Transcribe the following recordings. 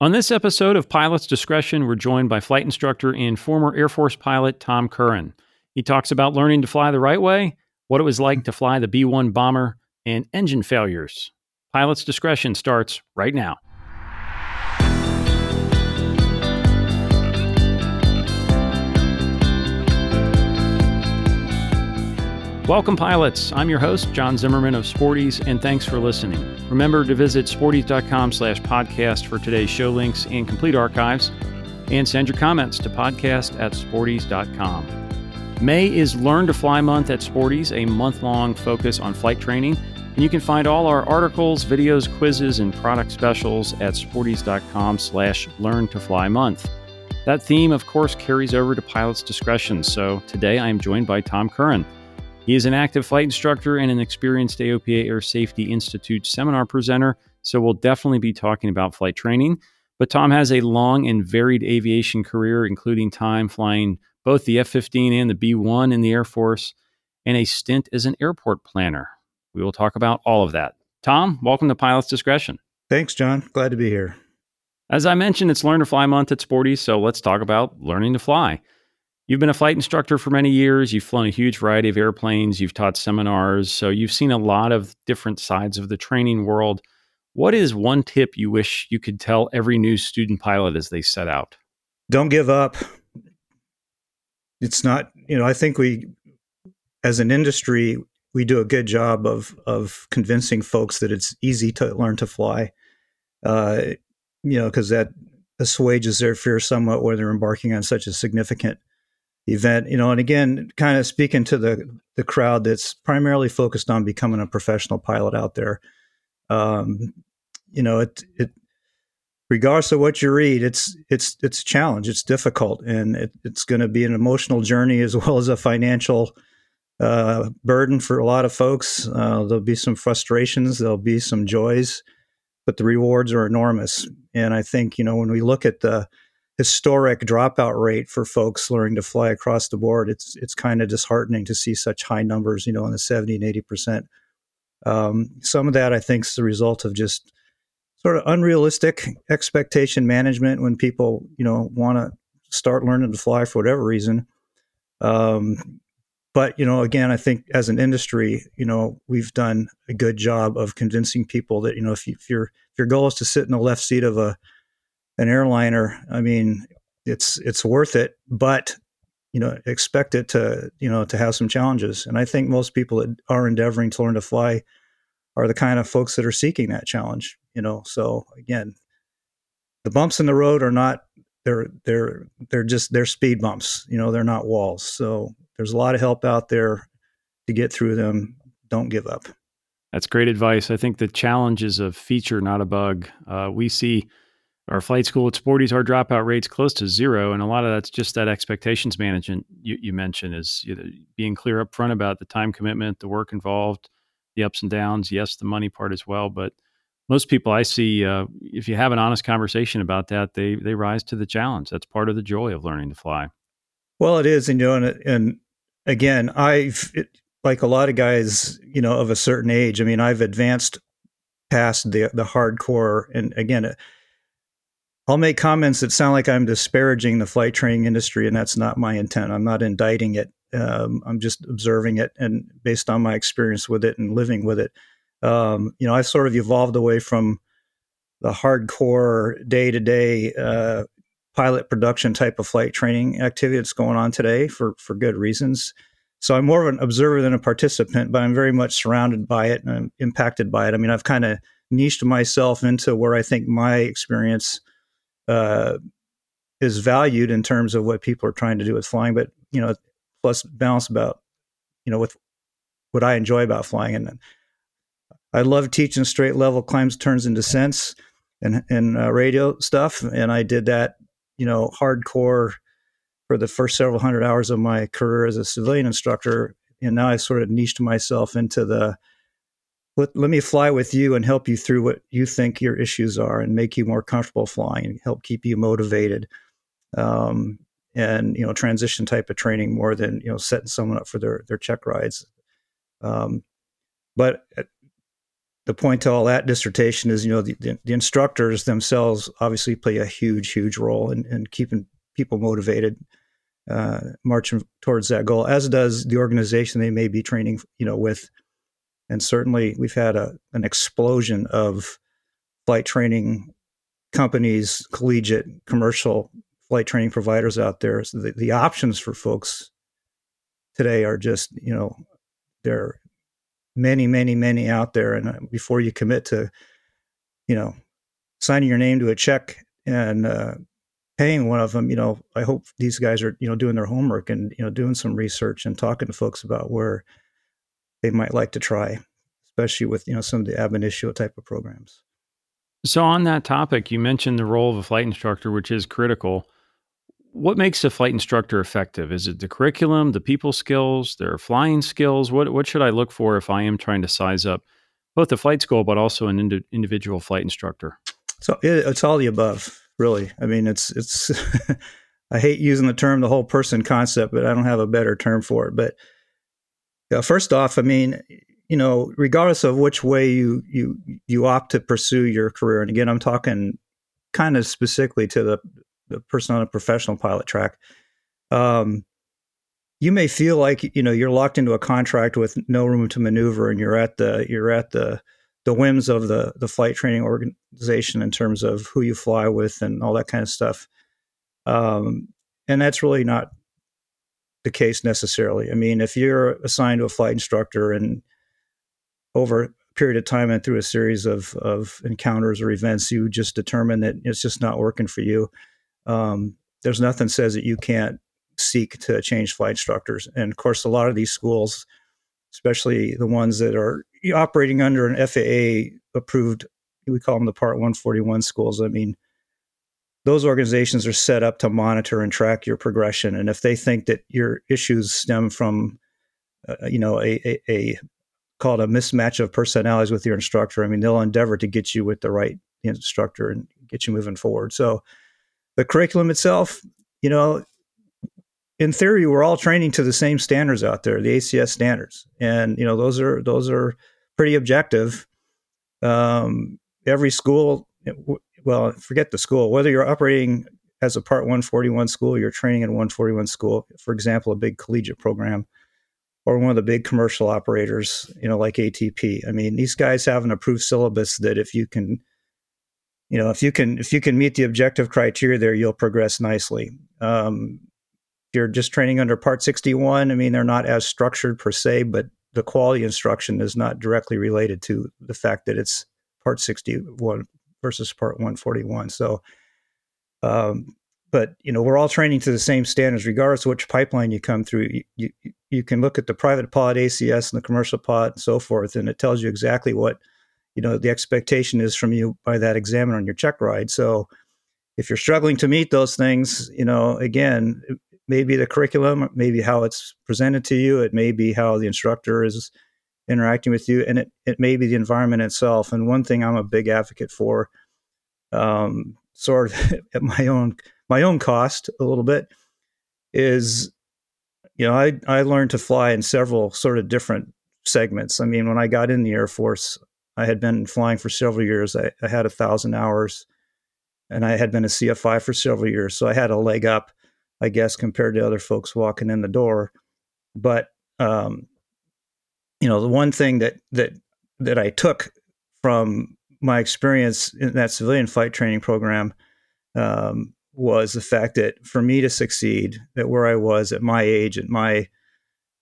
On this episode of Pilot's Discretion, we're joined by flight instructor and former Air Force pilot Tom Curran. He talks about learning to fly the right way, what it was like to fly the B 1 bomber, and engine failures. Pilot's Discretion starts right now. Welcome, pilots. I'm your host, John Zimmerman of Sporty's, and thanks for listening. Remember to visit sportys.com slash podcast for today's show links and complete archives, and send your comments to podcast at sportys.com. May is Learn to Fly Month at Sporty's, a month long focus on flight training. And you can find all our articles, videos, quizzes, and product specials at sportys.com slash learn to fly month. That theme, of course, carries over to pilot's discretion. So today I am joined by Tom Curran. He is an active flight instructor and an experienced AOPA Air Safety Institute seminar presenter, so we'll definitely be talking about flight training. But Tom has a long and varied aviation career, including time flying both the F 15 and the B 1 in the Air Force, and a stint as an airport planner. We will talk about all of that. Tom, welcome to Pilot's Discretion. Thanks, John. Glad to be here. As I mentioned, it's Learn to Fly month at Sporty, so let's talk about learning to fly. You've been a flight instructor for many years. You've flown a huge variety of airplanes. You've taught seminars. So you've seen a lot of different sides of the training world. What is one tip you wish you could tell every new student pilot as they set out? Don't give up. It's not, you know, I think we, as an industry, we do a good job of of convincing folks that it's easy to learn to fly. Uh, you know, because that assuages their fear somewhat when they're embarking on such a significant event. You know, and again, kind of speaking to the the crowd that's primarily focused on becoming a professional pilot out there. Um, you know, it it regardless of what you read, it's it's it's a challenge. It's difficult, and it, it's going to be an emotional journey as well as a financial uh, burden for a lot of folks. Uh, there'll be some frustrations. There'll be some joys, but the rewards are enormous. And I think you know when we look at the historic dropout rate for folks learning to fly across the board, it's it's kind of disheartening to see such high numbers. You know, in the seventy and eighty percent. Um, some of that I think is the result of just sort of unrealistic expectation management when people you know want to start learning to fly for whatever reason. Um, but you know, again, I think as an industry, you know, we've done a good job of convincing people that you know if, you, if your if your goal is to sit in the left seat of a an airliner, I mean, it's it's worth it, but you know, expect it to you know to have some challenges. And I think most people that are endeavoring to learn to fly are the kind of folks that are seeking that challenge. You know, so again, the bumps in the road are not they're they're they're just they're speed bumps. You know, they're not walls. So there's a lot of help out there to get through them. Don't give up. That's great advice. I think the challenge is a feature, not a bug. Uh, we see our flight school at Sporty's, our dropout rates close to zero, and a lot of that's just that expectations management you, you mentioned is you know, being clear up front about the time commitment, the work involved, the ups and downs. Yes, the money part as well, but most people I see, uh, if you have an honest conversation about that, they they rise to the challenge. That's part of the joy of learning to fly. Well, it is, and you know, and, and again, I've it, like a lot of guys, you know, of a certain age. I mean, I've advanced past the the hardcore, and again, I'll make comments that sound like I'm disparaging the flight training industry, and that's not my intent. I'm not indicting it. Um, I'm just observing it, and based on my experience with it and living with it, um, you know, I've sort of evolved away from the hardcore day to day pilot production type of flight training activity that's going on today for for good reasons. So I'm more of an observer than a participant, but I'm very much surrounded by it and I'm impacted by it. I mean, I've kind of niched myself into where I think my experience uh, is valued in terms of what people are trying to do with flying, but you know, plus balance about you know with what I enjoy about flying. And I love teaching straight level climbs, turns, and descents and and uh, radio stuff, and I did that you know hardcore for the first several hundred hours of my career as a civilian instructor, and now I've sort of niched myself into the let, let me fly with you and help you through what you think your issues are and make you more comfortable flying and help keep you motivated um, and you know transition type of training more than you know setting someone up for their their check rides um, but the point to all that dissertation is, you know, the, the, the instructors themselves obviously play a huge, huge role in, in keeping people motivated, uh, marching towards that goal, as does the organization they may be training, you know, with. And certainly, we've had a an explosion of flight training companies, collegiate, commercial flight training providers out there. So the, the options for folks today are just, you know, there are many, many, many out there. And uh, before you commit to, you know, signing your name to a check and uh, paying one of them, you know, I hope these guys are, you know, doing their homework and, you know, doing some research and talking to folks about where they might like to try, especially with, you know, some of the ab initio type of programs. So, on that topic, you mentioned the role of a flight instructor, which is critical. What makes a flight instructor effective? Is it the curriculum, the people skills, their flying skills? What what should I look for if I am trying to size up both the flight school but also an ind- individual flight instructor? So it, it's all the above, really. I mean, it's it's. I hate using the term the whole person concept, but I don't have a better term for it. But uh, first off, I mean, you know, regardless of which way you you you opt to pursue your career, and again, I'm talking kind of specifically to the the person on a professional pilot track. Um, you may feel like you know you're locked into a contract with no room to maneuver, and you're at the you're at the the whims of the the flight training organization in terms of who you fly with and all that kind of stuff. Um, and that's really not the case necessarily. I mean, if you're assigned to a flight instructor and over a period of time and through a series of, of encounters or events, you just determine that it's just not working for you. Um, there's nothing says that you can't seek to change flight instructors. And of course, a lot of these schools, especially the ones that are operating under an FAA approved, we call them the Part 141 schools. I mean, those organizations are set up to monitor and track your progression. And if they think that your issues stem from, uh, you know, a, a, a called a mismatch of personalities with your instructor. I mean, they'll endeavor to get you with the right instructor and get you moving forward. So the curriculum itself, you know, in theory, we're all training to the same standards out there, the ACS standards, and you know those are those are pretty objective. Um, every school, well, forget the school. Whether you're operating as a Part 141 school, you're training in a 141 school. For example, a big collegiate program or one of the big commercial operators, you know, like ATP. I mean, these guys have an approved syllabus that if you can, you know, if you can if you can meet the objective criteria there, you'll progress nicely. Um, if you're just training under Part 61, I mean, they're not as structured per se, but the quality instruction is not directly related to the fact that it's Part 61 versus Part 141. So, um, but you know we're all training to the same standards regardless of which pipeline you come through you, you, you can look at the private pod acs and the commercial pod and so forth and it tells you exactly what you know the expectation is from you by that examiner on your check ride so if you're struggling to meet those things you know again maybe the curriculum maybe how it's presented to you it may be how the instructor is interacting with you and it, it may be the environment itself and one thing i'm a big advocate for um, sort of at my own my own cost a little bit is you know I I learned to fly in several sort of different segments. I mean, when I got in the Air Force, I had been flying for several years. I, I had a thousand hours, and I had been a CFI for several years, so I had a leg up, I guess, compared to other folks walking in the door. But um, you know, the one thing that that that I took from my experience in that civilian flight training program um, was the fact that for me to succeed, that where I was at my age, at my,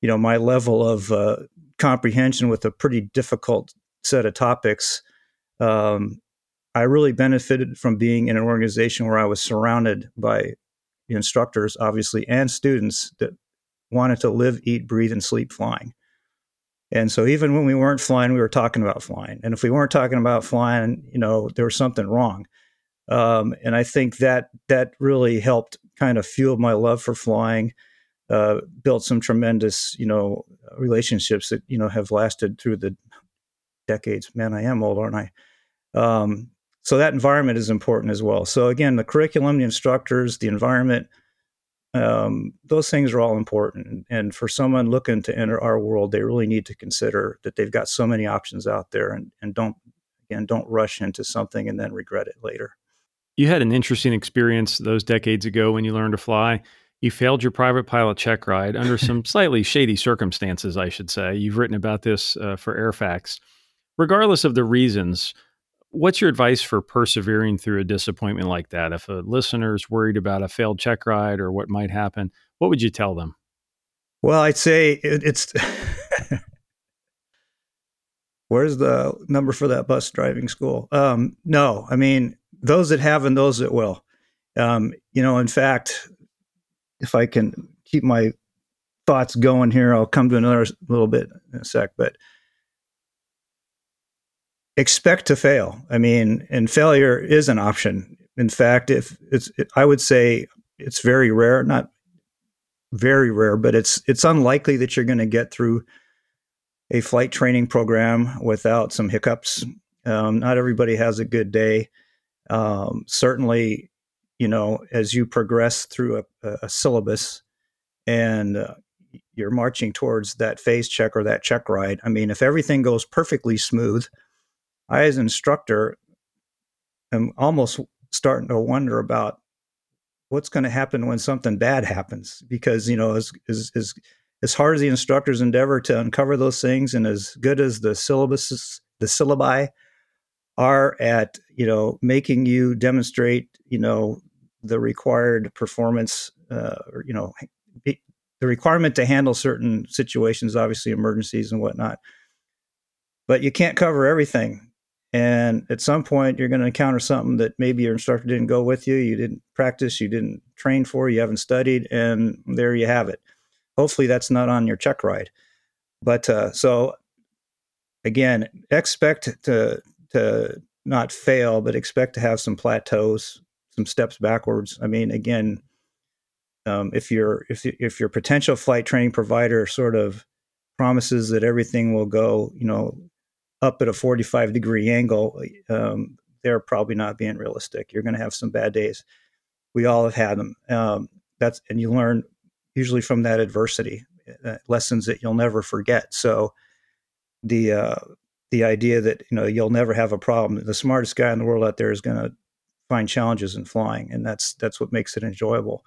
you know, my level of uh, comprehension with a pretty difficult set of topics, um, I really benefited from being in an organization where I was surrounded by instructors, obviously, and students that wanted to live, eat, breathe, and sleep flying. And so even when we weren't flying, we were talking about flying. And if we weren't talking about flying, you know, there was something wrong. Um, and I think that that really helped kind of fuel my love for flying. Uh, built some tremendous, you know, relationships that you know have lasted through the decades. Man, I am old, aren't I? Um, so that environment is important as well. So again, the curriculum, the instructors, the environment, Um, those things are all important. And for someone looking to enter our world, they really need to consider that they've got so many options out there and, and don't, again, don't rush into something and then regret it later. You had an interesting experience those decades ago when you learned to fly. You failed your private pilot check ride under some slightly shady circumstances, I should say. You've written about this uh, for Air Facts. Regardless of the reasons, what's your advice for persevering through a disappointment like that? If a listener's worried about a failed check ride or what might happen, what would you tell them? Well, I'd say it, it's. Where's the number for that bus driving school? Um, no, I mean those that have and those that will. Um, you know, in fact, if I can keep my thoughts going here, I'll come to another little bit in a sec. But expect to fail. I mean, and failure is an option. In fact, if it's, it, I would say it's very rare, not very rare, but it's it's unlikely that you're going to get through a flight training program without some hiccups. Um, not everybody has a good day. Um, certainly, you know, as you progress through a, a syllabus and uh, you're marching towards that phase check or that check ride, I mean, if everything goes perfectly smooth, I, as instructor, am almost starting to wonder about what's going to happen when something bad happens because you know as, as, as as hard as the instructors endeavor to uncover those things and as good as the syllabuses the syllabi are at you know making you demonstrate you know the required performance uh, or you know the requirement to handle certain situations obviously emergencies and whatnot. But you can't cover everything and at some point you're going to encounter something that maybe your instructor didn't go with you you didn't practice you didn't train for you haven't studied and there you have it hopefully that's not on your check ride but uh, so again expect to to not fail, but expect to have some plateaus, some steps backwards. I mean, again, um, if your if if your potential flight training provider sort of promises that everything will go, you know, up at a 45 degree angle, um, they're probably not being realistic. You're going to have some bad days. We all have had them. Um, that's and you learn usually from that adversity, uh, lessons that you'll never forget. So the uh, the idea that you know you'll never have a problem. The smartest guy in the world out there is going to find challenges in flying, and that's that's what makes it enjoyable.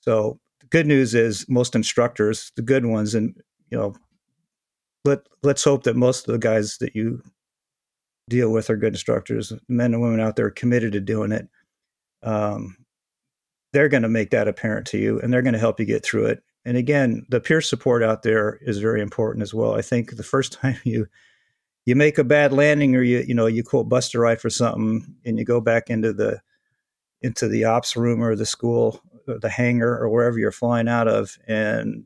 So the good news is most instructors, the good ones, and you know, let let's hope that most of the guys that you deal with are good instructors. Men and women out there committed to doing it. Um, they're going to make that apparent to you, and they're going to help you get through it. And again, the peer support out there is very important as well. I think the first time you you make a bad landing or you you know you quote bust a ride for something and you go back into the into the ops room or the school or the hangar or wherever you're flying out of and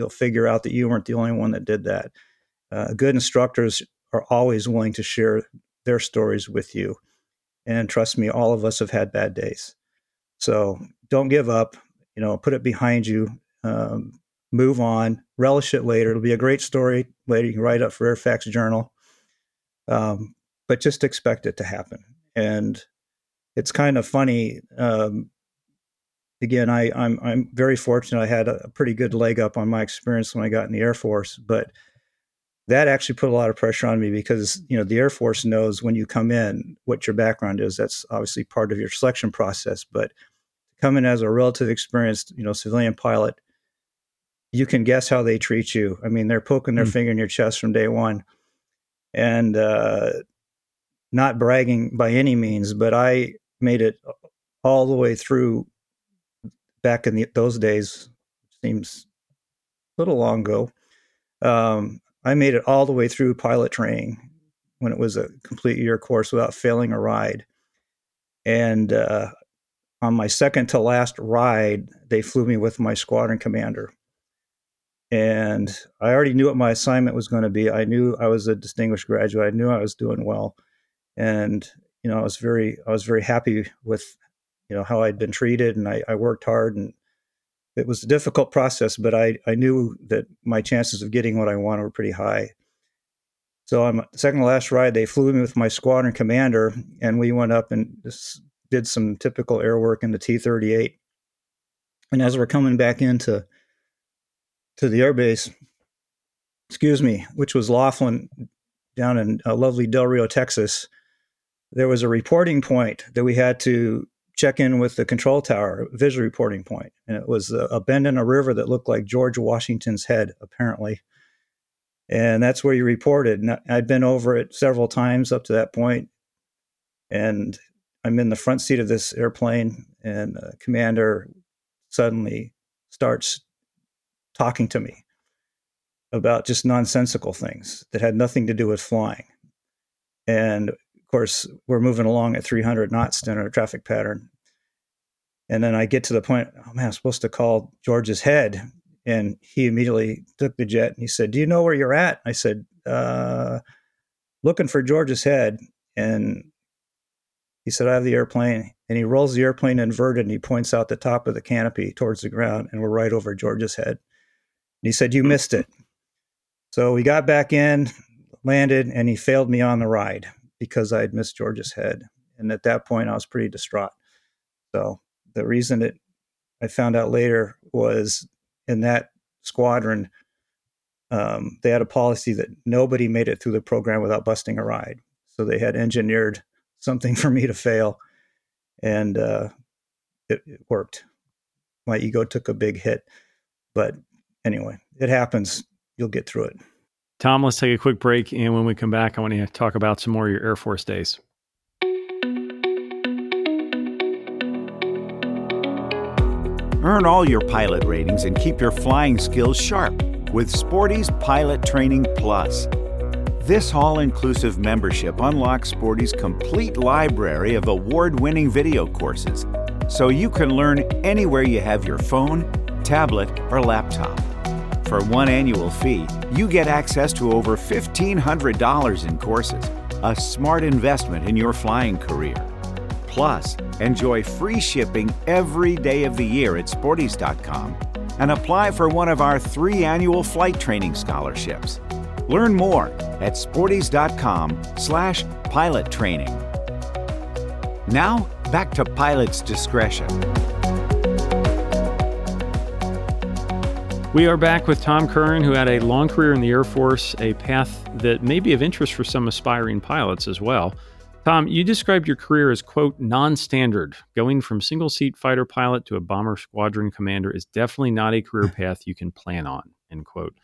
you'll figure out that you weren't the only one that did that uh, good instructors are always willing to share their stories with you and trust me all of us have had bad days so don't give up you know put it behind you um, move on, relish it later. It'll be a great story later. You can write up for Air Facts Journal, um, but just expect it to happen. And it's kind of funny. Um, again, I, I'm I'm very fortunate. I had a, pretty good leg up on my experience when I got in the Air Force, but that actually put a lot of pressure on me because you know the Air Force knows when you come in what your background is. That's obviously part of your selection process, but come in as a relative experienced, you know, civilian pilot you can guess how they treat you. I mean, they're poking their mm. finger in your chest from day one, and uh, not bragging by any means, but I made it all the way through. Back in the, those days, seems a little long ago. Um, I made it all the way through pilot training when it was a complete year course without failing a ride. And uh, on my second to last ride, they flew me with my squadron commander and I already knew what my assignment was going to be. I knew I was a distinguished graduate. I knew I was doing well, and you know I was very I was very happy with you know how I'd been treated, and I, I worked hard, and it was a difficult process, but I I knew that my chances of getting what I wanted were pretty high. So on the second to last ride, they flew me with my squadron commander, and we went up and did some typical air work in the T thirty eight And as we're coming back into to the airbase, excuse me, which was Laughlin down in uh, lovely Del Rio, Texas, there was a reporting point that we had to check in with the control tower, visual reporting point, and it was a, a bend in a river that looked like George Washington's head, apparently. And that's where you reported. And I'd been over it several times up to that point, and I'm in the front seat of this airplane, and the commander suddenly starts talking to me about just nonsensical things that had nothing to do with flying. And course, we're moving along at 300 knots in a traffic pattern. And then I get to the point, oh man, I'm supposed to call George's head. And he immediately took the jet and he said, Do you know where you're at? I said, uh, Looking for George's head. And he said, I have the airplane. And he rolls the airplane inverted and he points out the top of the canopy towards the ground. And we're right over George's head. And he said, You missed it. So we got back in, landed, and he failed me on the ride because I had missed George's head. And at that point, I was pretty distraught. So the reason it I found out later was in that squadron, um, they had a policy that nobody made it through the program without busting a ride. So they had engineered something for me to fail, and uh, it, it worked. My ego took a big hit, but anyway, it happens. You'll get through it. Tom, let's take a quick break. And when we come back, I want to talk about some more of your Air Force days. Earn all your pilot ratings and keep your flying skills sharp with Sporty's Pilot Training Plus. This all inclusive membership unlocks Sporty's complete library of award winning video courses so you can learn anywhere you have your phone, tablet, or laptop. For one annual fee, you get access to over $1,500 in courses, a smart investment in your flying career. Plus, enjoy free shipping every day of the year at Sportys.com and apply for one of our three annual flight training scholarships. Learn more at Sportys.com slash pilot training. Now, back to pilot's discretion. We are back with Tom Curran, who had a long career in the Air Force, a path that may be of interest for some aspiring pilots as well. Tom, you described your career as, quote, non standard. Going from single seat fighter pilot to a bomber squadron commander is definitely not a career path you can plan on, end quote.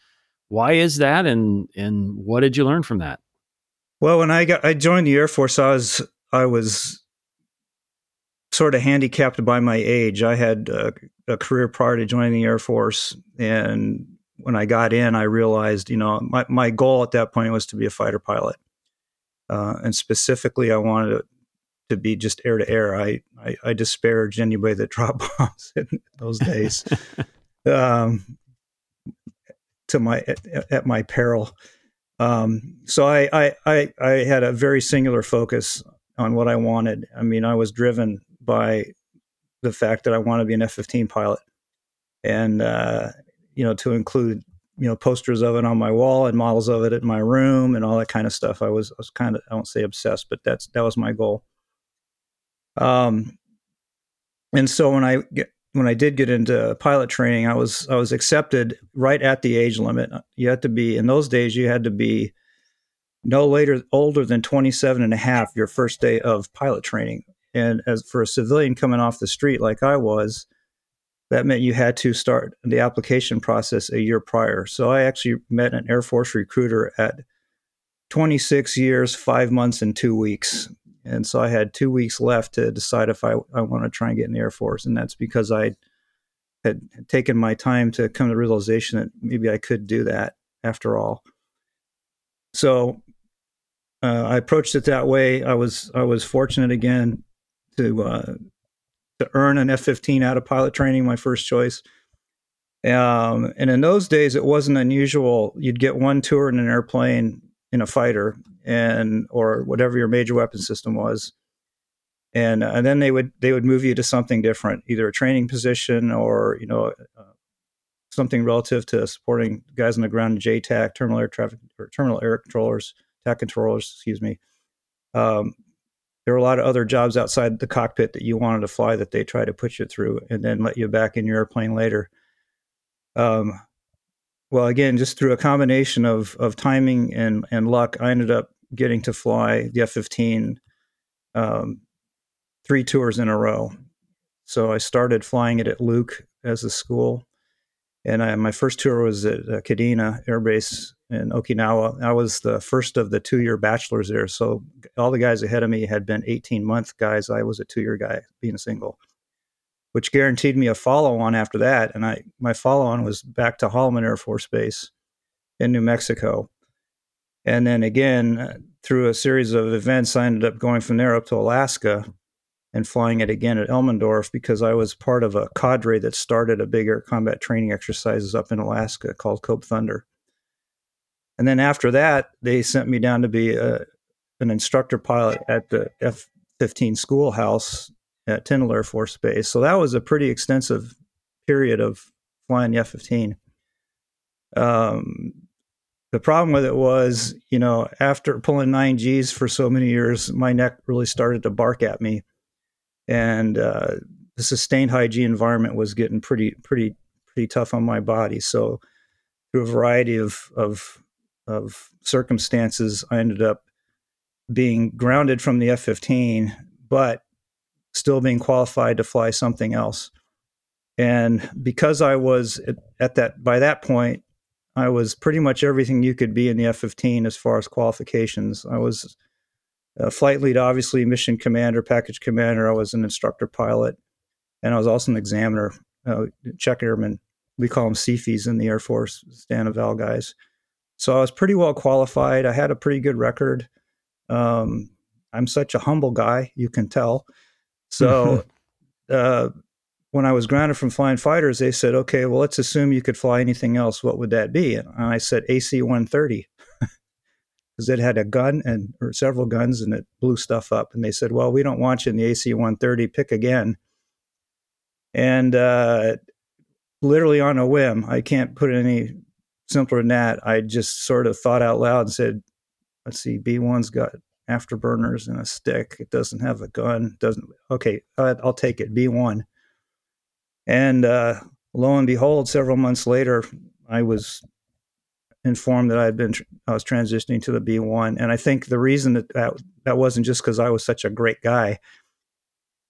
Why is that, and, and what did you learn from that? Well, when I got I joined the Air Force, I was I was sort of handicapped by my age. I had a, a, career prior to joining the Air Force, and when I got in, I realized, you know, my, my goal at that point was to be a fighter pilot, uh, and specifically, I wanted to, to be just air to air. I, I, I disparaged anybody that dropped bombs in those days, um, to my at, at my peril. Um, so I, I, I I had a very singular focus on what I wanted. I mean, I was driven by the fact that I want to be an F 15 pilot. And, uh, you know, to include, you know, posters of it on my wall and models of it in my room and all that kind of stuff. I was, I was kind of, I won't say obsessed, but that's, that was my goal. Um, and so when I get, when I did get into pilot training, I was, I was accepted right at the age limit. You had to be, in those days, you had to be no later, older than 27 and a half your first day of pilot training and as for a civilian coming off the street like I was, that meant you had to start the application process a year prior. So I actually met an Air Force recruiter at 26 years, five months, and two weeks. And so I had two weeks left to decide if I, I want to try and get in the Air Force. And that's because I had taken my time to come to the realization that maybe I could do that after all. So uh, I approached it that way. I was I was fortunate again to uh, to earn an F fifteen out of pilot training, my first choice. Um, and in those days, it wasn't unusual. You'd get one tour in an airplane in a fighter, and or whatever your major weapon system was, and uh, and then they would they would move you to something different, either a training position or you know uh, something relative to supporting guys on the ground in JTAC, terminal air traffic or terminal air controllers, TAC controllers, excuse me. Um, there were a lot of other jobs outside the cockpit that you wanted to fly that they try to put you through and then let you back in your airplane later. Um, well, again, just through a combination of of timing and and luck, I ended up getting to fly the F fifteen um, three tours in a row. So I started flying it at Luke as a school, and I, my first tour was at uh, Kadena Air Base in Okinawa. I was the first of the two year bachelors there. So all the guys ahead of me had been 18 month guys. I was a two year guy being single, which guaranteed me a follow on after that. And I my follow on was back to Holloman Air Force Base in New Mexico. And then again, uh, through a series of events, I ended up going from there up to Alaska and flying it again at Elmendorf because I was part of a cadre that started a big air combat training exercises up in Alaska called Cope Thunder. And then after that, they sent me down to be a, an instructor pilot at the F 15 schoolhouse at Tyndall Air Force Base. So that was a pretty extensive period of flying the F 15. Um, the problem with it was, you know, after pulling nine Gs for so many years, my neck really started to bark at me and uh, the sustained high G environment was getting pretty pretty pretty tough on my body. So through a variety of of of circumstances, I ended up being grounded from the F-15, but still being qualified to fly something else. And because I was at, at that by that point, I was pretty much everything you could be in the F-15 as far as qualifications. I was a flight lead, obviously, mission commander, package commander. I was an instructor pilot, and I was also an examiner, uh, check airman. We call them CFIs in the Air Force, Stan Eval guys. So I was pretty well qualified. I had a pretty good record. Um, I'm such a humble guy, you can tell. So uh, when I was grounded from flying fighters, they said, okay, well, let's assume you could fly anything else. What would that be? And I said, AC 130 because it had a gun and or several guns and it blew stuff up. And they said, "Well, we don't want you in the AC-130. Pick again." And uh, literally on a whim, I can't put any simpler than that. I just sort of thought out loud and said, "Let's see, B1's got afterburners and a stick. It doesn't have a gun. Doesn't okay? I'll take it. B1." And uh, lo and behold, several months later, I was informed that I had been I was transitioning to the B1, and I think the reason that that, that wasn't just because I was such a great guy.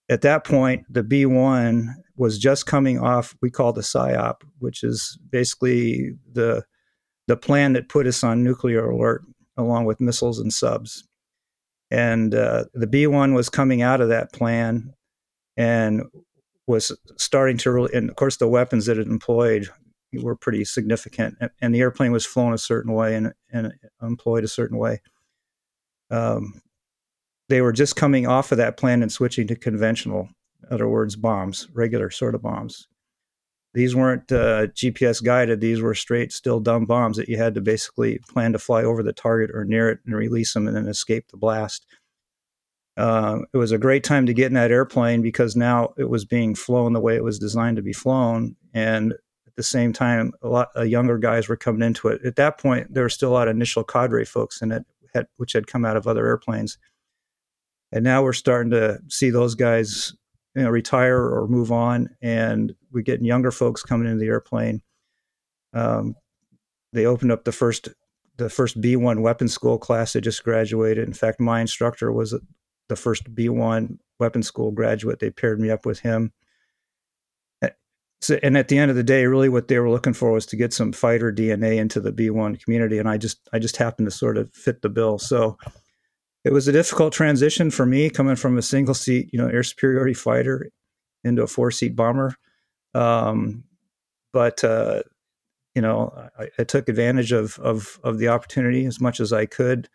At that point, the B1 was just coming off. We call the SIOP, which is basically the the plan that put us on nuclear alert, along with missiles and subs. And uh, the B1 was coming out of that plan, and was starting to really, and of course, the weapons that it employed were pretty significant, and the airplane was flown a certain way and, and employed a certain way. Um, they were just coming off of that plan and switching to conventional, other words, bombs, regular sort of bombs. These weren't uh, GPS guided; these were straight, still dumb bombs that you had to basically plan to fly over the target or near it and release them and then escape the blast. Uh, it was a great time to get in that airplane because now it was being flown the way it was designed to be flown, and at the same time, a lot of younger guys were coming into it. At that point, there were still a lot of initial cadre folks in it, had, which had come out of other airplanes. And now we're starting to see those guys, you know, retire or move on, and we're getting younger folks coming into the airplane. Um, they opened up the first the first B1 weapons school class that just graduated. In fact, my instructor was the first B1 weapons school graduate. They paired me up with him so, and at the end of the day, really what they were looking for was to get some fighter DNA into the B1 community, and I just I just happened to sort of fit the bill. So it was a difficult transition for me coming from a single seat, you know, air superiority fighter into a four seat bomber. Um, but uh, you know, I, I, took advantage of, of of the opportunity as much as I could.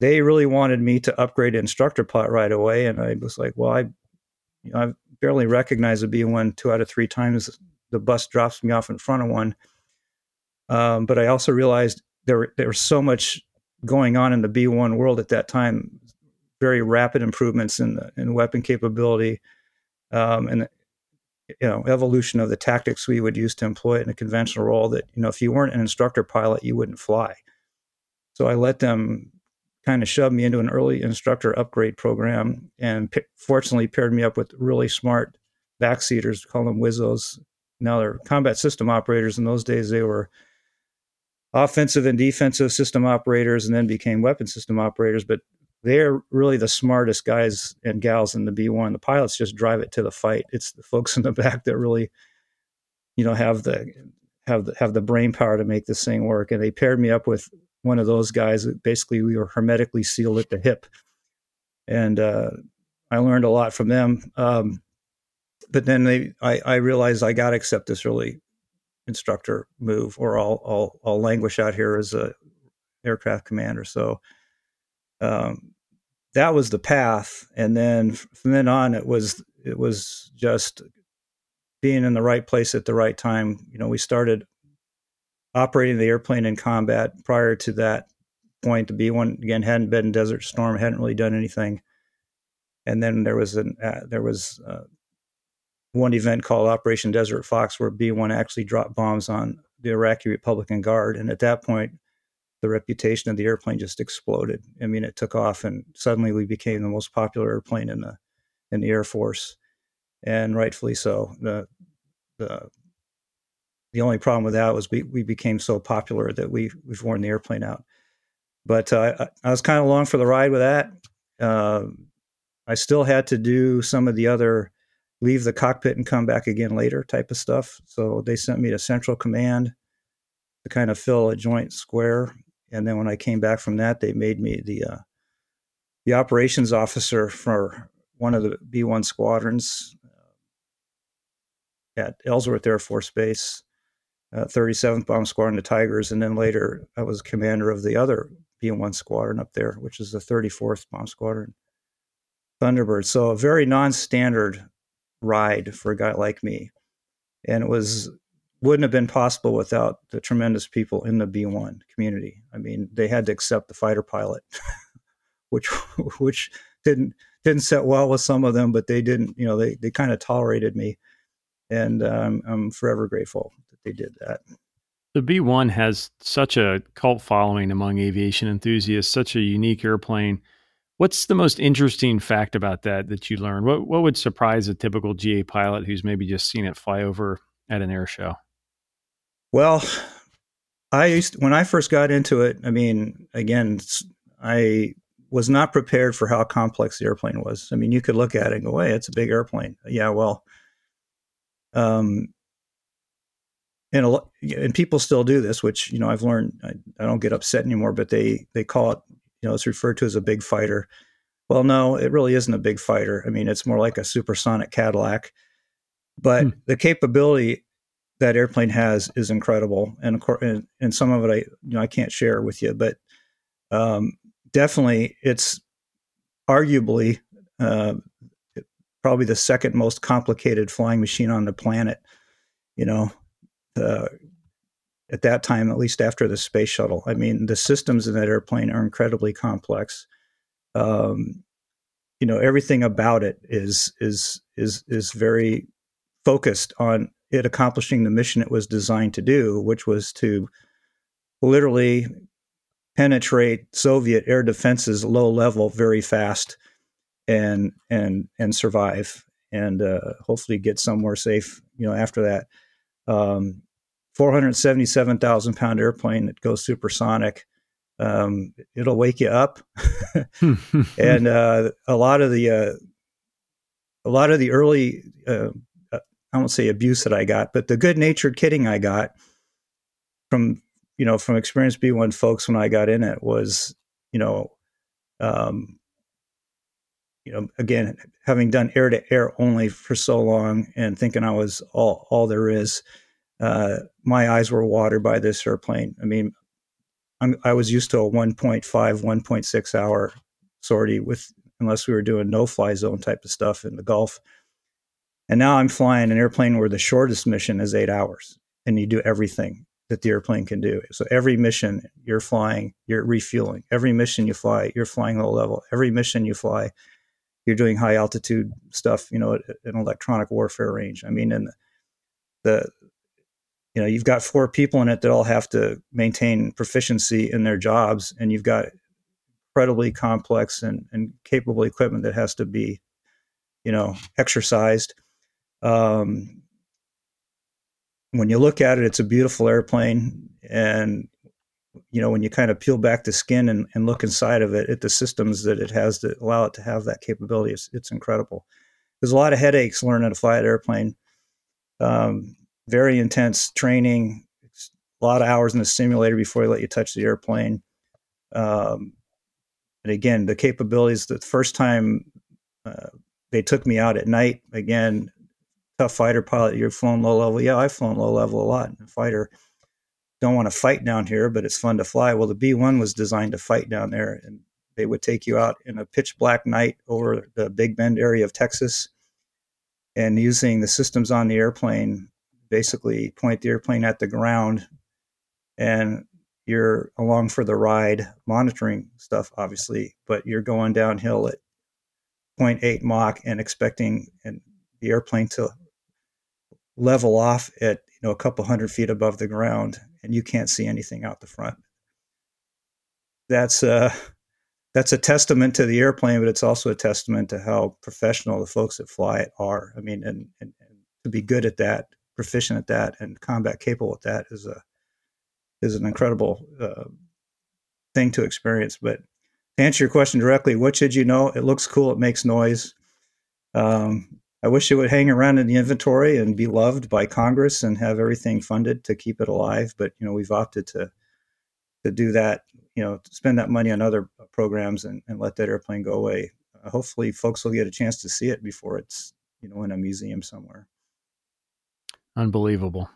They really wanted me to upgrade instructor pilot right away, and I was like, well, I you know, I've barely recognized a B1 two out of three times. The bus drops me off in front of one. Um, but I also realized there, there was so much going on in the B1 world at that time, very rapid improvements in, the, in weapon capability um, and you know evolution of the tactics we would use to employ it in a conventional role that you know if you weren't an instructor pilot you wouldn't fly so i let them kind of shoved me into an early instructor upgrade program and p- fortunately paired me up with really smart backseaters, call them WSOs. Now they're combat system operators. In those days, they were offensive and defensive system operators and then became weapon system operators. But they're really the smartest guys and gals in the B1. The pilots just drive it to the fight. It's the folks in the back that really, you know, have the have the, have the brain power to make this thing work. And they paired me up with one of those guys. Basically, we were hermetically sealed at the hip, and uh, I learned a lot from them. Um, but then they, I, I realized I got to accept this early instructor move, or I'll, I'll, I'll languish out here as a aircraft commander. So um, that was the path, and then from then on, it was it was just being in the right place at the right time. You know, we started operating the airplane in combat. Prior to that point, the B one again hadn't been Desert Storm, hadn't really done anything. And then there was an uh, there was uh, one event called Operation Desert Fox, where B one actually dropped bombs on the Iraqi Republican Guard, and at that point, the reputation of the airplane just exploded. I mean, it took off, and suddenly we became the most popular airplane in the in the Air Force, and rightfully so. The the the only problem with that was we, we became so popular that we we've worn the airplane out. But uh, I, I, was kind of along for the ride with that. Uh, I still had to do some of the other leave the cockpit and come back again later type of stuff. So they sent me to Central Command to kind of fill a joint square. And then when I came back from that, they made me the uh, the operations officer for one of the B one squadrons uh, at Ellsworth Air Force Base uh, 37th Bomb Squadron, the Tigers, and then later I was commander of the other B1 squadron up there, which is the 34th Bomb Squadron, Thunderbird. So a very non-standard ride for a guy like me, and it was wouldn't have been possible without the tremendous people in the B1 community. I mean, they had to accept the fighter pilot, which which didn't didn't set well with some of them, but they didn't. You know, they they kind of tolerated me, and um, I'm forever grateful that they did that. The B 1 has such a cult following among aviation enthusiasts, such a unique airplane. What's the most interesting fact about that that you learned? What, what would surprise a typical GA pilot who's maybe just seen it fly over at an air show? Well, I used when I first got into it. I mean, again, I was not prepared for how complex the airplane was. I mean, you could look at it and go, "Hey, it's a big airplane." Yeah, well, um, and a, and people still do this, which you know I've learned. I, I, don't get upset anymore, but they they call it you know it's referred to as a big fighter. Well, no, it really isn't a big fighter. I mean, it's more like a supersonic Cadillac. But hmm. the capability that airplane has is incredible, and of course, and, and, some of it I you know I can't share with you, but um, definitely it's arguably uh, probably the second most complicated flying machine on the planet. You know, uh, at that time, at least after the space shuttle. I mean, the systems in that airplane are incredibly complex. Um, you know, everything about it is is is is very focused on it accomplishing the mission it was designed to do, which was to literally penetrate Soviet air defenses low level very fast and and and survive and uh, hopefully get somewhere safe. You know, after that um, 477,000 pound airplane that goes supersonic. Um, it'll wake you up. and uh, a lot of the uh, a lot of the early uh, I won't say abuse that I got, but the good natured kidding I got from you know from experienced B1 folks when I got in it was you know um, you know again having done air to air only for so long and thinking I was all all there is uh, my eyes were watered by this airplane. I mean, I'm, i was used to a 1.5, 1.6 hour sortie with, unless we were doing no fly zone type of stuff in the Gulf. And now I'm flying an airplane where the shortest mission is eight hours and you do everything that the airplane can do. So every mission you're flying, you're refueling. Every mission you fly, you're flying low level. Every mission you fly, you're doing high altitude stuff, you know, an electronic warfare range. I mean, and the you know you've got four people in it that all have to maintain proficiency in their jobs and you've got incredibly complex and, and capable equipment that has to be, you know, exercised. Um, when you look at it, it's a beautiful airplane, and you know when you kind of peel back the skin and, and look inside of it at the systems that it has to allow it to have that capability, it's, it's incredible. There's a lot of headaches learning to fly an airplane. Um, very intense training, a lot of hours in the simulator before they let you touch the airplane. Um, and again, the capabilities. The first time uh, they took me out at night, again, tough fighter pilot. You've flown low level. Yeah, I've flown low level a lot. A Fighter don't want to fight down here, but it's fun to fly. Well, the B one was designed to fight down there, and they would take you out in a pitch black night over the Big Bend area of Texas, and using the systems on the airplane, basically point the airplane at the ground, and you're along for the ride, monitoring stuff, obviously, but you're going downhill at 0.8 Mach and expecting and the airplane to level off at you know a couple hundred feet above the ground, and you can't see anything out the front. That's uh, that's a testament to the airplane, but it's also a testament to how professional the folks that fly it are. I mean, and, and, and to be good at that, proficient at that, and combat capable at that is a is an incredible uh, thing to experience. But to answer your question directly, what should you know? It looks cool. It makes noise. Um, I wish it would hang around in the inventory and be loved by Congress and have everything funded to keep it alive. But you know, we've opted to to do that. You know, spend that money on other programs and, and let that airplane go away. Uh, hopefully, folks will get a chance to see it before it's you know in a museum somewhere. Unbelievable.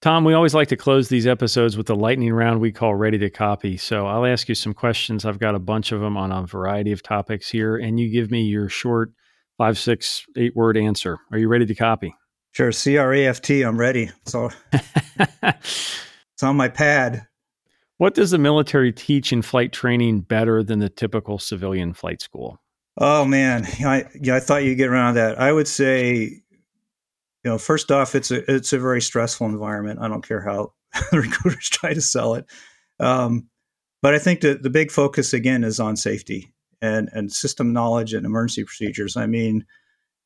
Tom, we always like to close these episodes with the lightning round we call Ready to Copy. So I'll ask you some questions. I've got a bunch of them on a variety of topics here, and you give me your short five, six, eight word answer. Are you ready to copy? Sure. C R A F T. I'm ready. So it's on my pad. What does the military teach in flight training better than the typical civilian flight school? Oh man, I yeah, I thought you'd get around that. I would say you know, first off, it's a it's a very stressful environment. I don't care how the recruiters try to sell it, um, but I think that the big focus again is on safety and and system knowledge and emergency procedures. I mean,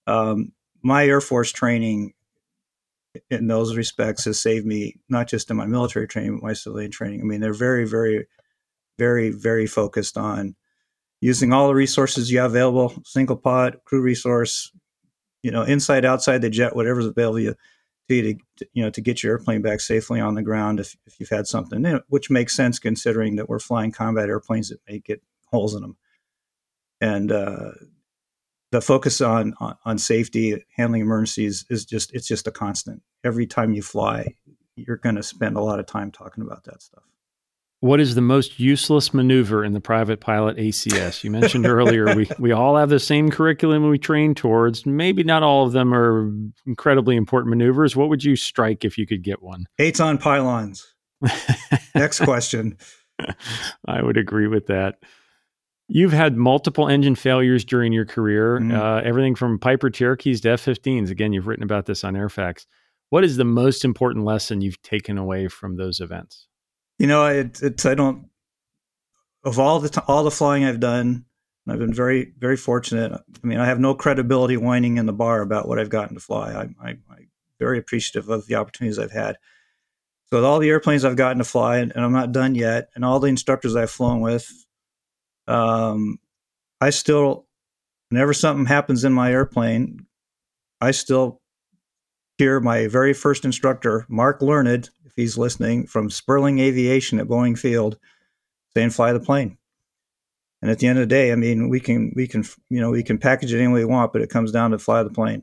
um, my Air Force training in those respects has saved me not just in my military training, but my civilian training. I mean, they're very, very, very, very focused on using all the resources you have available: single pod, crew resource, you know, inside, outside the jet, whatever's available to you to, you know, to get your airplane back safely on the ground if, if you've had something, which makes sense considering that we're flying combat airplanes that may get holes in them. And uh, the focus on, on, on safety, handling emergencies is just it's just a constant. Every time you fly, you're going to spend a lot of time talking about that stuff. What is the most useless maneuver in the private pilot ACS? You mentioned earlier we, we all have the same curriculum we train towards. Maybe not all of them are incredibly important maneuvers. What would you strike if you could get one? Eights on pylons. Next question. I would agree with that. You've had multiple engine failures during your career, mm-hmm. uh, everything from Piper Cherokees to F 15s. Again, you've written about this on Air Facts. What is the most important lesson you've taken away from those events? You know, it, it's I don't of all the t- all the flying I've done, I've been very very fortunate. I mean, I have no credibility whining in the bar about what I've gotten to fly. I, I'm very appreciative of the opportunities I've had. So with all the airplanes I've gotten to fly, and, and I'm not done yet, and all the instructors I've flown with, um, I still, whenever something happens in my airplane, I still hear my very first instructor, Mark Learned, he's listening, from Sperling Aviation at Boeing Field, saying fly the plane. And at the end of the day, I mean, we can we can you know we can package it any way we want, but it comes down to fly the plane.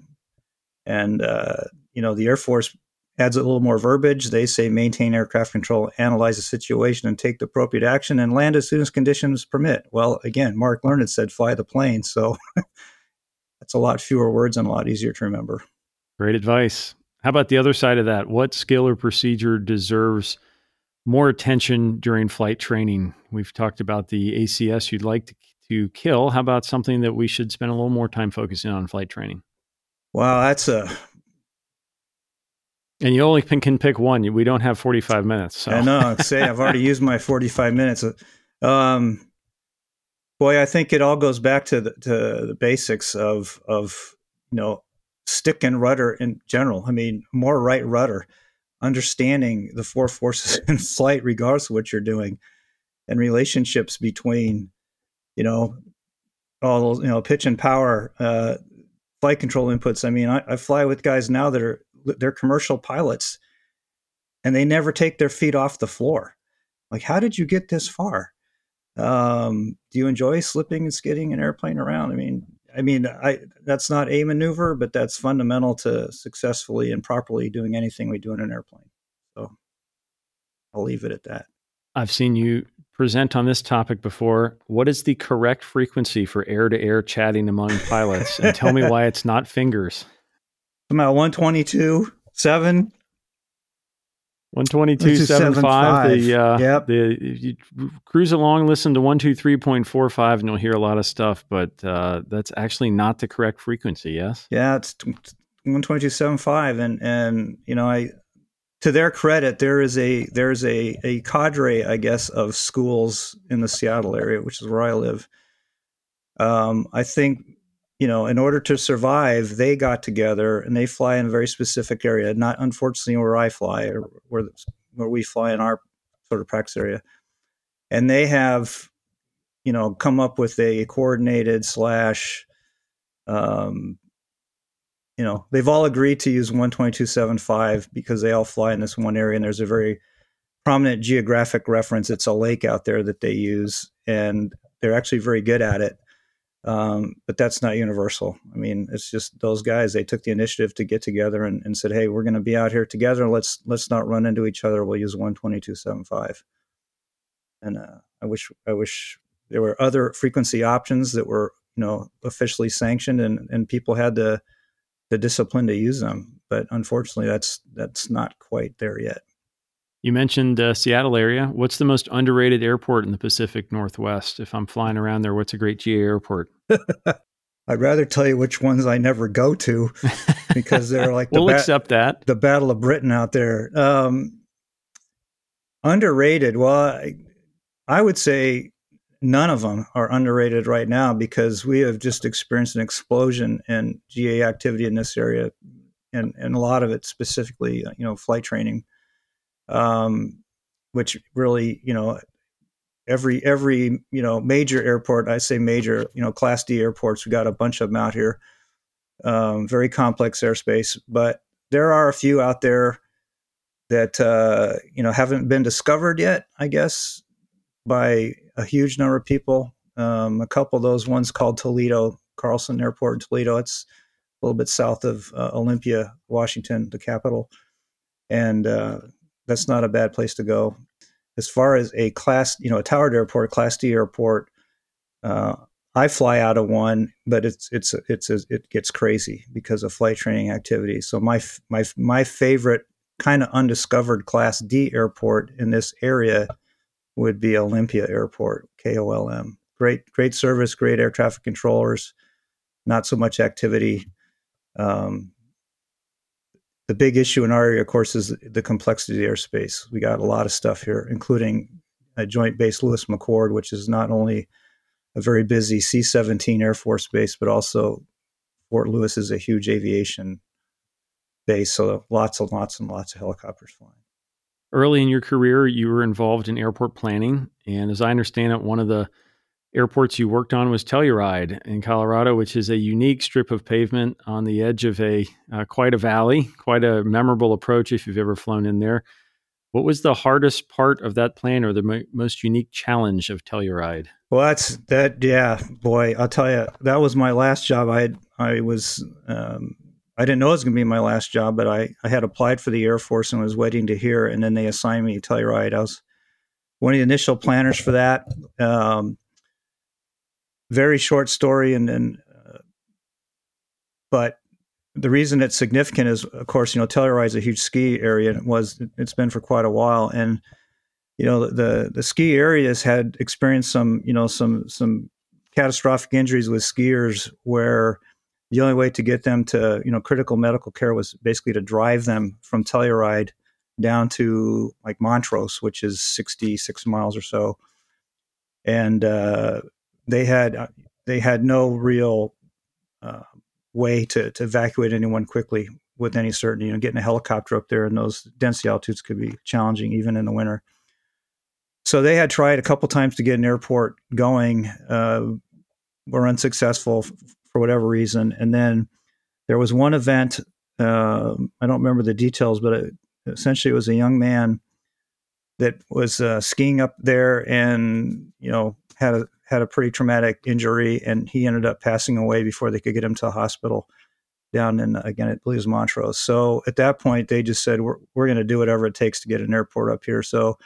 And uh, you know, the Air Force adds a little more verbiage. They say maintain aircraft control, analyze the situation, and take the appropriate action, and land as soon as conditions permit. Well, again, Mark Learned said fly the plane, so that's a lot fewer words and a lot easier to remember. Great advice. How about the other side of that? What skill or procedure deserves more attention during flight training? We've talked about the ACS you'd like to, to kill. How about something that we should spend a little more time focusing on flight training? Wow, that's a and you only can pick one. We don't have 45 minutes. So. I know. Say I've already used my 45 minutes. Um, Boy, I think it all goes back to the, to the basics of of you know stick and rudder in general. I mean, more right rudder, understanding the four forces in flight, regardless of what you're doing, and relationships between you know all those, you know pitch and power, uh, flight control inputs. I mean, I, I fly with guys now that are they're commercial pilots, and they never take their feet off the floor. Like, how did you get this far? Um, do you enjoy slipping and skidding an airplane around? I mean, I mean, I that's not a maneuver, but that's fundamental to successfully and properly doing anything we do in an airplane. So I'll leave it at that. I've seen you present on this topic before. What is the correct frequency for air to air chatting among pilots? and tell me why it's not fingers. About 122, 7, 122.75. The uh, yep. the you cruise along, listen to 123.45, and you'll hear a lot of stuff. But uh, that's actually not the correct frequency. Yes. Yeah, it's 122.75, and and you know I. To their credit, there is a there's a a cadre, I guess, of schools in the Seattle area, which is where I live. Um, I think you know, in order to survive, they got together and they fly in a very specific area. Not unfortunately where I fly or where where we fly in our sort of practice area, and they have, you know, come up with a coordinated slash. Um, you know, they've all agreed to use 122.75 because they all fly in this one area, and there's a very prominent geographic reference. It's a lake out there that they use, and they're actually very good at it um, but that's not universal. I mean, it's just those guys. They took the initiative to get together and, and said, "Hey, we're going to be out here together. Let's let's not run into each other. We'll use one twenty two seven five. And uh, I wish I wish there were other frequency options that were you know officially sanctioned and and people had the the discipline to use them. But unfortunately, that's that's not quite there yet. You mentioned uh, Seattle area. What's the most underrated airport in the Pacific Northwest? If I'm flying around there, what's a great GA airport? I'd rather tell you which ones I never go to because they're like the we'll ba- accept that the Battle of Britain out there. Um, underrated. Well, I, I would say none of them are underrated right now because we have just experienced an explosion in GA activity in this area, and and a lot of it specifically, you know, flight training um, which really, you know, every every you know major airport, I say major, you know, Class D airports, we got a bunch of them out here. Um, very complex airspace, but there are a few out there that uh, you know haven't been discovered yet. I guess by a huge number of people. Um, a couple of those ones called Toledo, Carlson Airport in Toledo. It's a little bit south of uh, Olympia, Washington, the capital. And uh, that's not a bad place to go. As far as a class, you know, a towered airport, class D airport, uh, I fly out of one, but it's it's it's it gets crazy because of flight training activities. So my my my favorite kind of undiscovered class D airport in this area would be Olympia Airport, KOLM. Great great service, great air traffic controllers, not so much activity. Um, the big issue in our area, of course, is the complexity of the airspace. We got a lot of stuff here, including a joint base Lewis McChord, which is not only a very busy C 17 Air Force base, but also Fort Lewis is a huge aviation base. So lots and lots and lots of helicopters flying. Early in your career, you were involved in airport planning. And as I understand it, one of the airports you worked on was Telluride in Colorado, which is a unique strip of pavement on the edge of a uh, quite a valley, quite a memorable approach if you've ever flown in there. What was the hardest part of that plane, or the mo- most unique challenge of Telluride? Well, that's that. Yeah, boy, I'll tell you, that was my last job. I I was um, I didn't know it was going to be my last job, but I, I had applied for the Air Force and was waiting to hear, and then they assigned me Telluride. I was one of the initial planners for that. Um, very short story, and then, uh, but the reason it's significant is, of course, you know, Telluride is a huge ski area, and it was it's been for quite a while, and you know the the ski areas had experienced some you know some some catastrophic injuries with skiers where the only way to get them to you know critical medical care was basically to drive them from Telluride down to like Montrose, which is 66 miles or so. And uh, they had uh, they had no real uh, way to, to evacuate anyone quickly with any certainty. You know, getting a helicopter up there in those density altitudes could be challenging even in the winter. So they had tried a couple times to get an airport going, uh, were unsuccessful f- for whatever reason. And then there was one event. Uh, I don't remember the details, but it, essentially it was a young man that was uh, skiing up there and you know had a had a pretty traumatic injury, and he ended up passing away before they could get him to the hospital down in again I believe Montrose. So at that point, they just said we're we're going to do whatever it takes to get an airport up here. So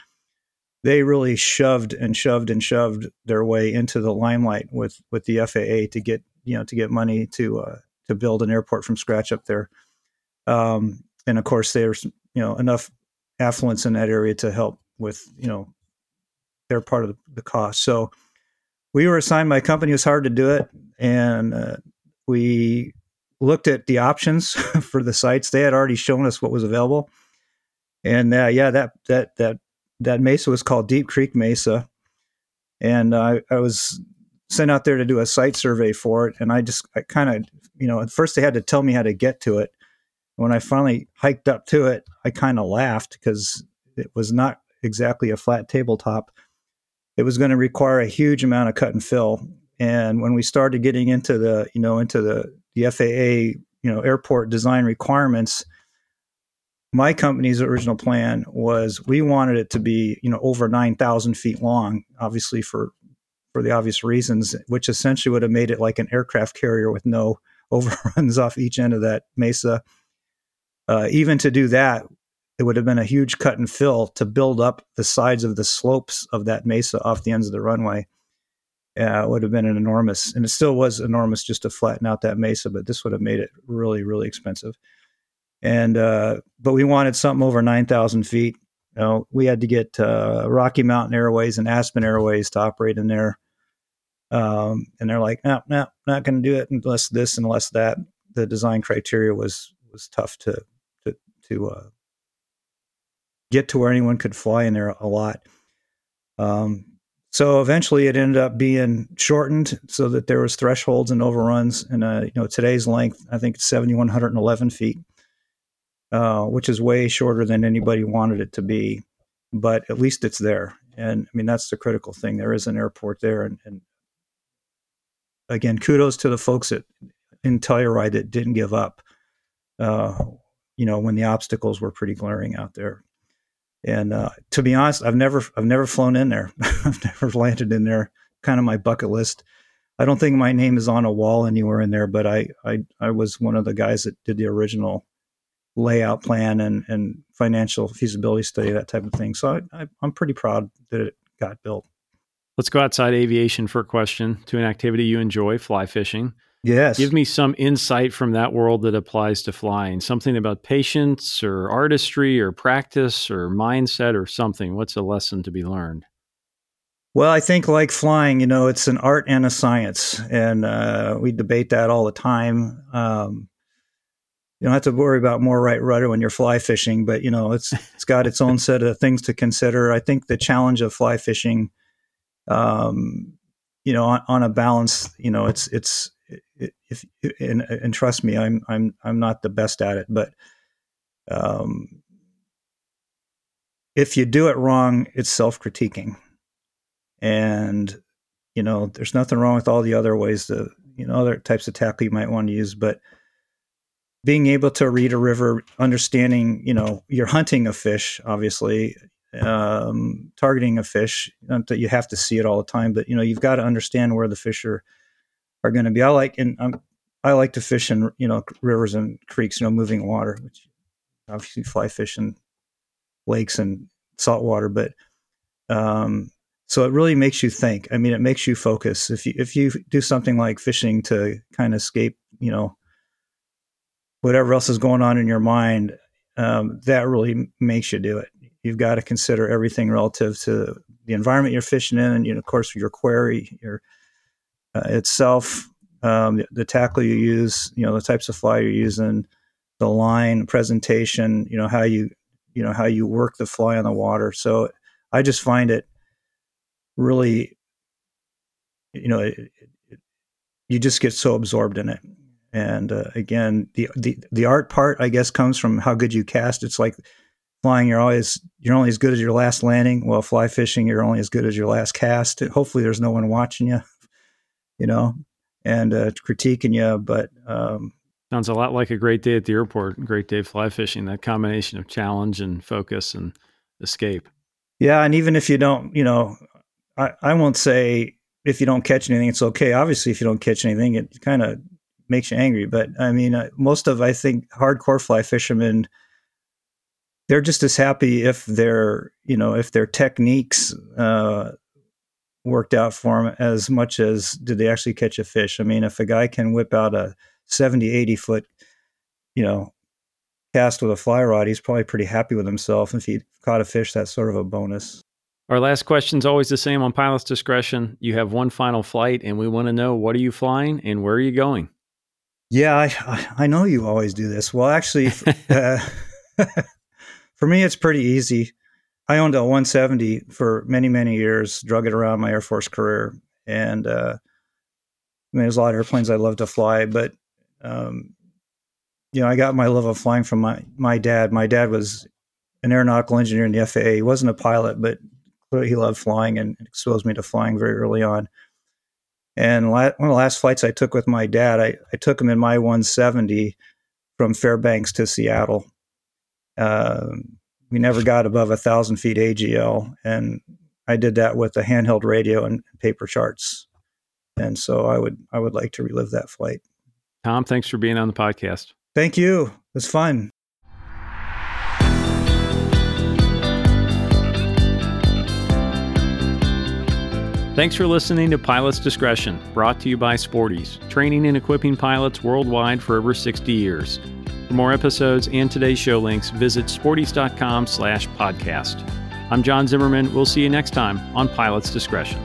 they really shoved and shoved and shoved their way into the limelight with with the FAA to get you know to get money to uh, to build an airport from scratch up there. Um, and of course, there's you know enough affluence in that area to help with you know their part of the, the cost. So we were assigned my company. Was hard to do it, and uh, we looked at the options for the sites. They had already shown us what was available, and uh, yeah, that that that that mesa was called Deep Creek Mesa, and I, I was sent out there to do a site survey for it. And I just I kind of you know at first they had to tell me how to get to it. When I finally hiked up to it, I kind of laughed because it was not exactly a flat tabletop. It was going to require a huge amount of cut and fill. And when we started getting into the, you know, into the, the FAA, you know, airport design requirements, my company's original plan was we wanted it to be, you know, over 9,000 feet long, obviously for, for the obvious reasons, which essentially would have made it like an aircraft carrier with no overruns off each end of that mesa. Uh, even to do that, it would have been a huge cut and fill to build up the sides of the slopes of that mesa off the ends of the runway. Uh, it would have been an enormous, and it still was enormous just to flatten out that mesa, but this would have made it really, really expensive. And uh, but we wanted something over nine thousand feet. You know, we had to get uh, Rocky Mountain Airways and Aspen Airways to operate in there. Um, and they're like, no, no, not going to do it unless this unless that. The design criteria was was tough to to to uh, get to where anyone could fly in there a lot. Um, so eventually, it ended up being shortened so that there was thresholds and overruns. And uh, you know, today's length, I think, seventy one hundred and eleven feet, uh, which is way shorter than anybody wanted it to be. But at least it's there, and I mean that's the critical thing. There is an airport there, and, and again, kudos to the folks at in Telluride that didn't give up. Uh, you know, when the obstacles were pretty glaring out there. And uh, to be honest, I've never I've never flown in there. I've never landed in there. Kind of my bucket list. I don't think my name is on a wall anywhere in there, but I I, I was one of the guys that did the original layout plan and, and financial feasibility study, that type of thing. So I, I, I'm pretty proud that it got built. Let's go outside aviation for a question to an activity you enjoy, fly fishing. Yes. Give me some insight from that world that applies to flying. Something about patience or artistry or practice or mindset or something. What's a lesson to be learned? Well, I think like flying, you know, it's an art and a science, and uh, we debate that all the time. Um, you don't have to worry about more right rudder when you're fly fishing, but you know, it's it's got its own set of things to consider. I think the challenge of fly fishing, um, you know, on, on a balance, you know, it's it's if and, and trust me, I'm I'm I'm not the best at it, but um, if you do it wrong, it's self critiquing, and you know there's nothing wrong with all the other ways to you know other types of tackle you might want to use, but being able to read a river, understanding you know you're hunting a fish, obviously. Um, targeting a fish, not that you have to see it all the time, but you know you've got to understand where the fish are are going to be. I like and I'm, I like to fish in you know rivers and creeks, you know, moving water, which obviously fly fish in lakes and salt water, but um, so it really makes you think. I mean, it makes you focus. If you if you do something like fishing to kind of escape, you know, whatever else is going on in your mind, um, that really makes you do it. You've got to consider everything relative to the environment you're fishing in, and you know, of course, your quarry, your uh, itself, um, the, the, tackle you use, you know, the types of fly you're using, the line presentation, you know, how you, you know, how you work the fly on the water. So I just find it really you know, it, it, you just get so absorbed in it. And uh, again, the, the the art part, I guess, comes from how good you cast. It's like flying; you're always you're only as good as your last landing. Well, fly fishing, you're only as good as your last cast. Hopefully, there's no one watching you, you know, and uh, critiquing you. But um, sounds a lot like a great day at the airport. Great day fly fishing. That combination of challenge and focus and escape. Yeah, and even if you don't, you know, I, I won't say if you don't catch anything, it's okay. Obviously, if you don't catch anything, it kind of makes you angry. But I mean, uh, most of I think hardcore fly fishermen, they're just as happy if their you know if their techniques uh, worked out for them as much as did they actually catch a fish. I mean, if a guy can whip out a 70, 80 foot, you know, cast with a fly rod, he's probably pretty happy with himself. And if he caught a fish, that's sort of a bonus. Our last question is always the same on pilot's discretion. You have one final flight, and we want to know what are you flying and where are you going? Yeah, I I know you always do this. Well, actually, uh, for me, it's pretty easy. I owned a 170 for many many years, drug it around my Air Force career, and uh, I mean, there's a lot of airplanes I love to fly, but um, you know, I got my love of flying from my my dad. My dad was an aeronautical engineer in the FAA. He wasn't a pilot, but he loved flying and exposed me to flying very early on. And one of the last flights I took with my dad, I, I took him in my 170 from Fairbanks to Seattle. Uh, we never got above a thousand feet AGL, and I did that with a handheld radio and paper charts. And so I would I would like to relive that flight. Tom, thanks for being on the podcast. Thank you. It was fun. Thanks for listening to Pilot's Discretion, brought to you by Sporty's, training and equipping pilots worldwide for over 60 years. For more episodes and today's show links, visit sportys.com slash podcast. I'm John Zimmerman. We'll see you next time on Pilot's Discretion.